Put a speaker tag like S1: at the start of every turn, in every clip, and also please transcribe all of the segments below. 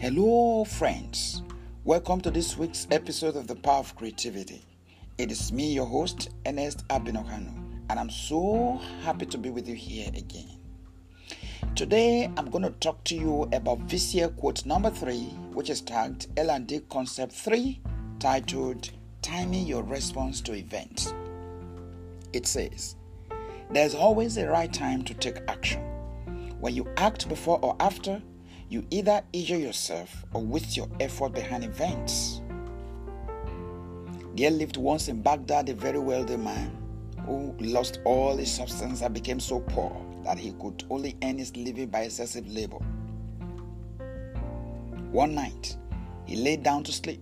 S1: Hello, friends. Welcome to this week's episode of The Power of Creativity. It is me, your host, Ernest Abinokano, and I'm so happy to be with you here again. Today, I'm going to talk to you about VCA quote number three, which is tagged L&D Concept 3, titled Timing Your Response to Events. It says, There's always a right time to take action. When you act before or after, you either injure yourself or waste your effort behind events. There lived once in Baghdad a very wealthy man who lost all his substance and became so poor that he could only earn his living by excessive labor. One night, he lay down to sleep,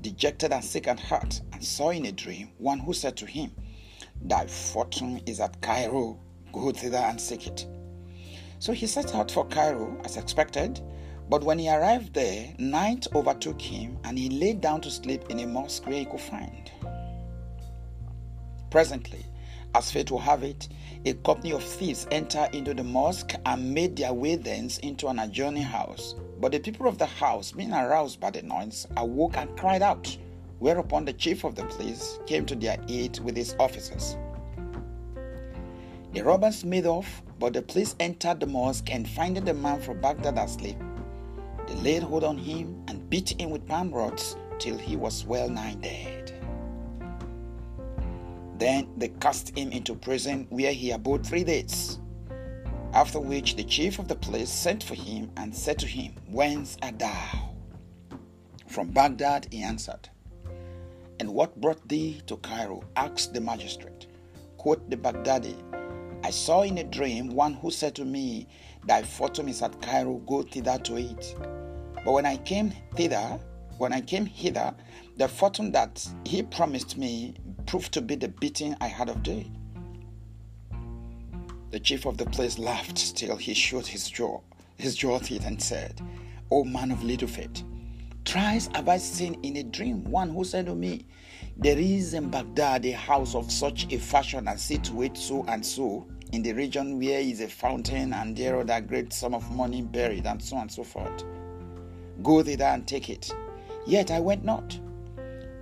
S1: dejected and sick at heart, and saw in a dream one who said to him, Thy fortune is at Cairo, go thither and seek it. So he set out for Cairo as expected, but when he arrived there, night overtook him and he lay down to sleep in a mosque where he could find. Presently, as fate will have it, a company of thieves entered into the mosque and made their way thence into an adjoining house. But the people of the house, being aroused by the noise, awoke and cried out, whereupon the chief of the police came to their aid with his officers. The robbers made off, but the police entered the mosque and finding the man from Baghdad asleep, they laid hold on him and beat him with palm rods till he was well nigh dead. Then they cast him into prison where he abode three days. After which the chief of the police sent for him and said to him, Whence art thou? From Baghdad, he answered. And what brought thee to Cairo? asked the magistrate. Quoth the Baghdadi, I saw in a dream one who said to me, Thy fortune is at Cairo, go thither to it. But when I came thither, when I came hither, the fortune that he promised me proved to be the beating I had of day. The chief of the place laughed till he showed his jaw, his jaw teeth, and said, O man of little faith, thrice have I seen in a dream one who said to me, There is in Baghdad a house of such a fashion and situate so and so in the region where is a fountain and there are that great sum of money buried, and so and so forth. Go thither and take it. Yet I went not.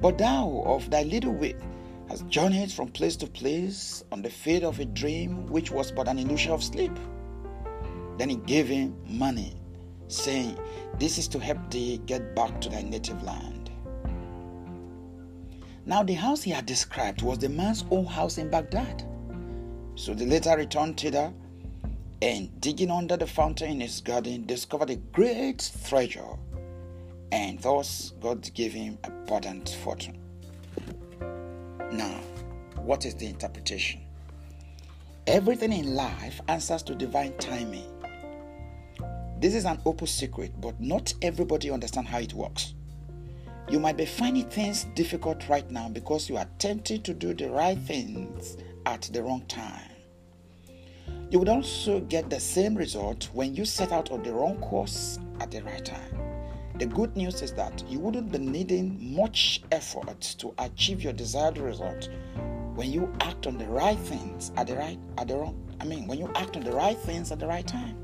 S1: But thou of thy little wit hast journeyed from place to place on the fate of a dream which was but an illusion of sleep. Then he gave him money, saying, This is to help thee get back to thy native land. Now, the house he had described was the man's own house in Baghdad. So the latter returned thither and digging under the fountain in his garden discovered a great treasure and thus God gave him abundant fortune. Now, what is the interpretation? Everything in life answers to divine timing. This is an open secret, but not everybody understands how it works. You might be finding things difficult right now because you are tempted to do the right things at the wrong time. You would also get the same result when you set out on the wrong course at the right time. The good news is that you wouldn't be needing much effort to achieve your desired result when you act on the right things at the right at the wrong I mean when you act on the right things at the right time.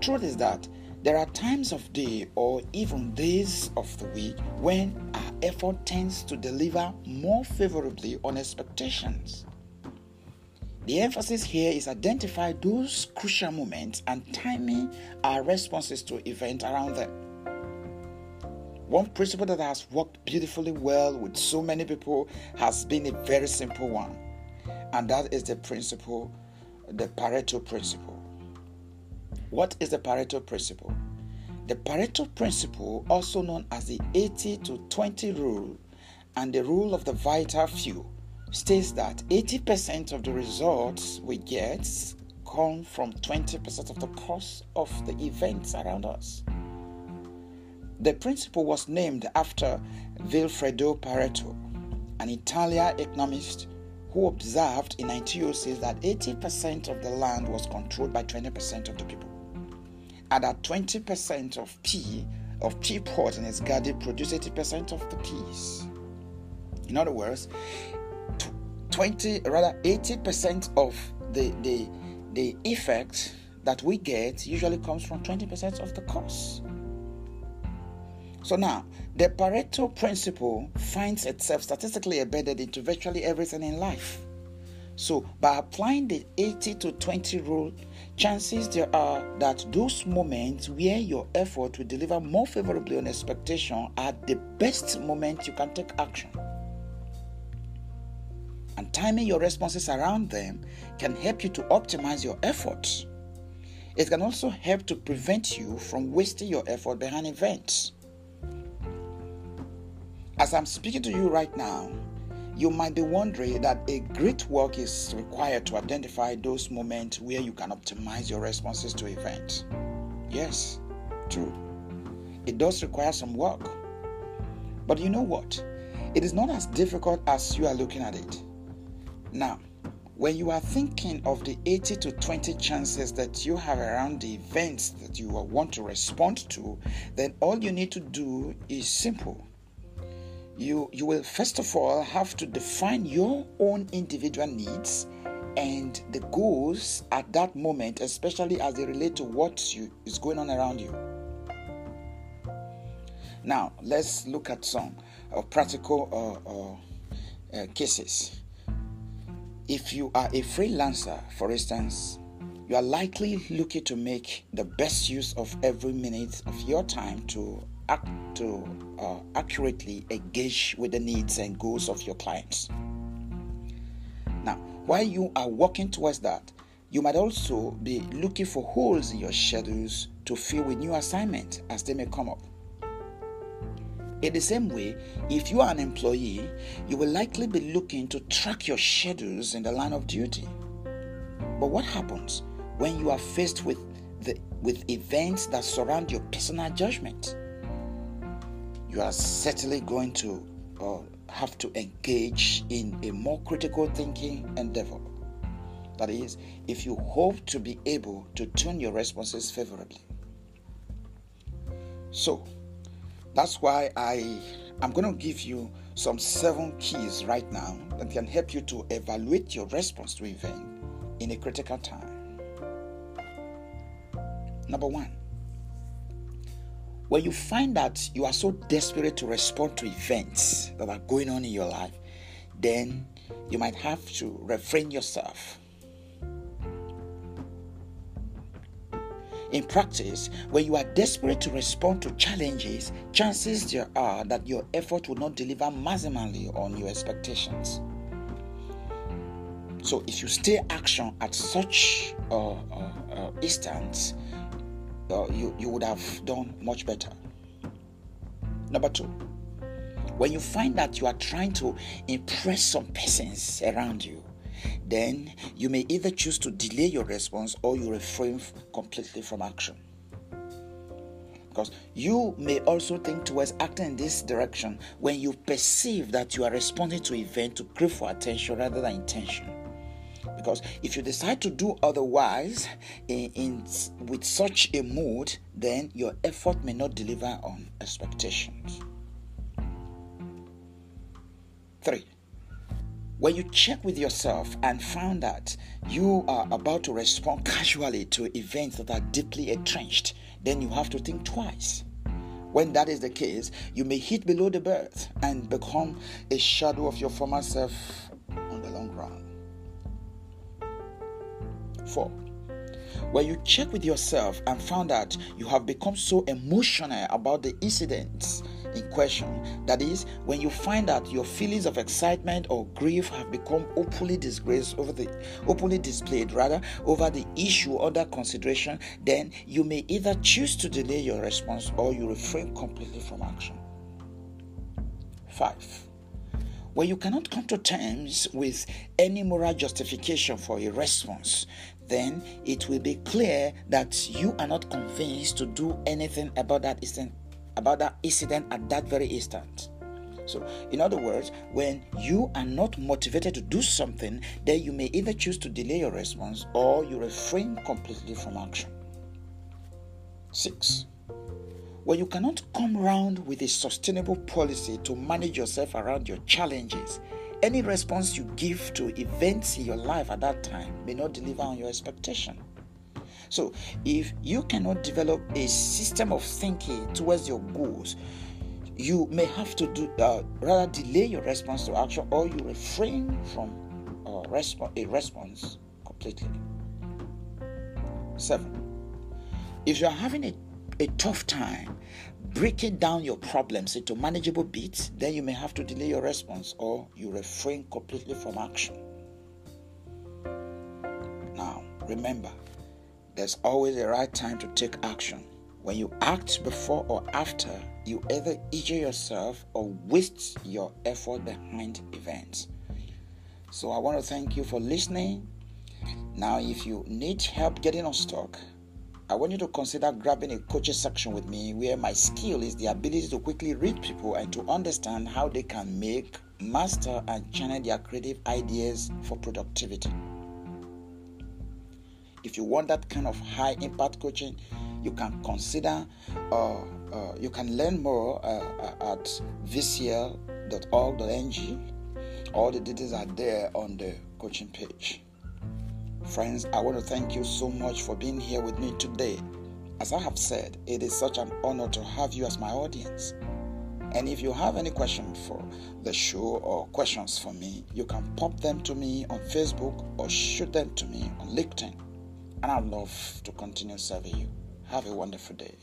S1: Truth is that there are times of day or even days of the week when our effort tends to deliver more favorably on expectations. The emphasis here is identify those crucial moments and timing our responses to events around them. One principle that has worked beautifully well with so many people has been a very simple one, and that is the principle, the Pareto principle. What is the Pareto principle? The Pareto principle, also known as the 80 to 20 rule and the rule of the vital few, states that 80% of the results we get come from 20% of the cost of the events around us. The principle was named after Vilfredo Pareto, an Italian economist who observed in 1906 that 80% of the land was controlled by 20% of the people, that 20% of pea of pea pod in its garden produced 80% of the peas. In other words, 20 rather 80% of the the the effect that we get usually comes from 20% of the cost. So now, the Pareto principle finds itself statistically embedded into virtually everything in life. So, by applying the 80 to 20 rule, chances there are that those moments where your effort will deliver more favorably on expectation are the best moment you can take action. And timing your responses around them can help you to optimize your efforts. It can also help to prevent you from wasting your effort behind events. As I'm speaking to you right now, you might be wondering that a great work is required to identify those moments where you can optimize your responses to events. Yes, true. It does require some work. But you know what? It is not as difficult as you are looking at it. Now, when you are thinking of the 80 to 20 chances that you have around the events that you want to respond to, then all you need to do is simple you you will first of all have to define your own individual needs and the goals at that moment especially as they relate to what you, is going on around you. Now let's look at some uh, practical uh, uh, uh cases. If you are a freelancer for instance you are likely looking to make the best use of every minute of your time to act to uh, accurately engage with the needs and goals of your clients. Now, while you are working towards that, you might also be looking for holes in your schedules to fill with new assignments as they may come up. In the same way, if you are an employee, you will likely be looking to track your schedules in the line of duty. But what happens when you are faced with the, with events that surround your personal judgment? You are certainly going to uh, have to engage in a more critical thinking endeavor. That is, if you hope to be able to tune your responses favorably. So, that's why I am going to give you some seven keys right now that can help you to evaluate your response to event in a critical time. Number one, when you find that you are so desperate to respond to events that are going on in your life, then you might have to refrain yourself. In practice, when you are desperate to respond to challenges, chances there are that your effort will not deliver maximally on your expectations. So, if you stay action at such uh, uh, uh, instance, you, you would have done much better. Number two, when you find that you are trying to impress some persons around you, then you may either choose to delay your response or you refrain completely from action. Because you may also think towards acting in this direction when you perceive that you are responding to event to crave for attention rather than intention. Because if you decide to do otherwise in, in with such a mood, then your effort may not deliver on expectations. Three, when you check with yourself and found that you are about to respond casually to events that are deeply entrenched, then you have to think twice. When that is the case, you may hit below the belt and become a shadow of your former self 4. When you check with yourself and found that you have become so emotional about the incidents in question, that is, when you find that your feelings of excitement or grief have become openly disgraced over the openly displayed rather over the issue under consideration, then you may either choose to delay your response or you refrain completely from action. 5 when you cannot come to terms with any moral justification for a response, then it will be clear that you are not convinced to do anything about that incident, about that incident at that very instant. So, in other words, when you are not motivated to do something, then you may either choose to delay your response or you refrain completely from action. 6. When you cannot come round with a sustainable policy to manage yourself around your challenges, any response you give to events in your life at that time may not deliver on your expectation. So, if you cannot develop a system of thinking towards your goals, you may have to do uh, rather delay your response to action or you refrain from uh, resp- a response completely. Seven. If you are having a, a tough time breaking down your problems into manageable bits, then you may have to delay your response or you refrain completely from action. Now, remember, there's always a right time to take action. When you act before or after, you either injure yourself or waste your effort behind events. So I want to thank you for listening. Now, if you need help getting unstuck, I want you to consider grabbing a coaching section with me where my skill is the ability to quickly read people and to understand how they can make, master, and channel their creative ideas for productivity. If you want that kind of high impact coaching, you can consider, uh, uh, you can learn more uh, at vcl.org.ng. All the details are there on the coaching page. Friends, I want to thank you so much for being here with me today. As I have said, it is such an honor to have you as my audience. And if you have any question for the show or questions for me, you can pop them to me on Facebook or shoot them to me on LinkedIn. And I'd love to continue serving you. Have a wonderful day.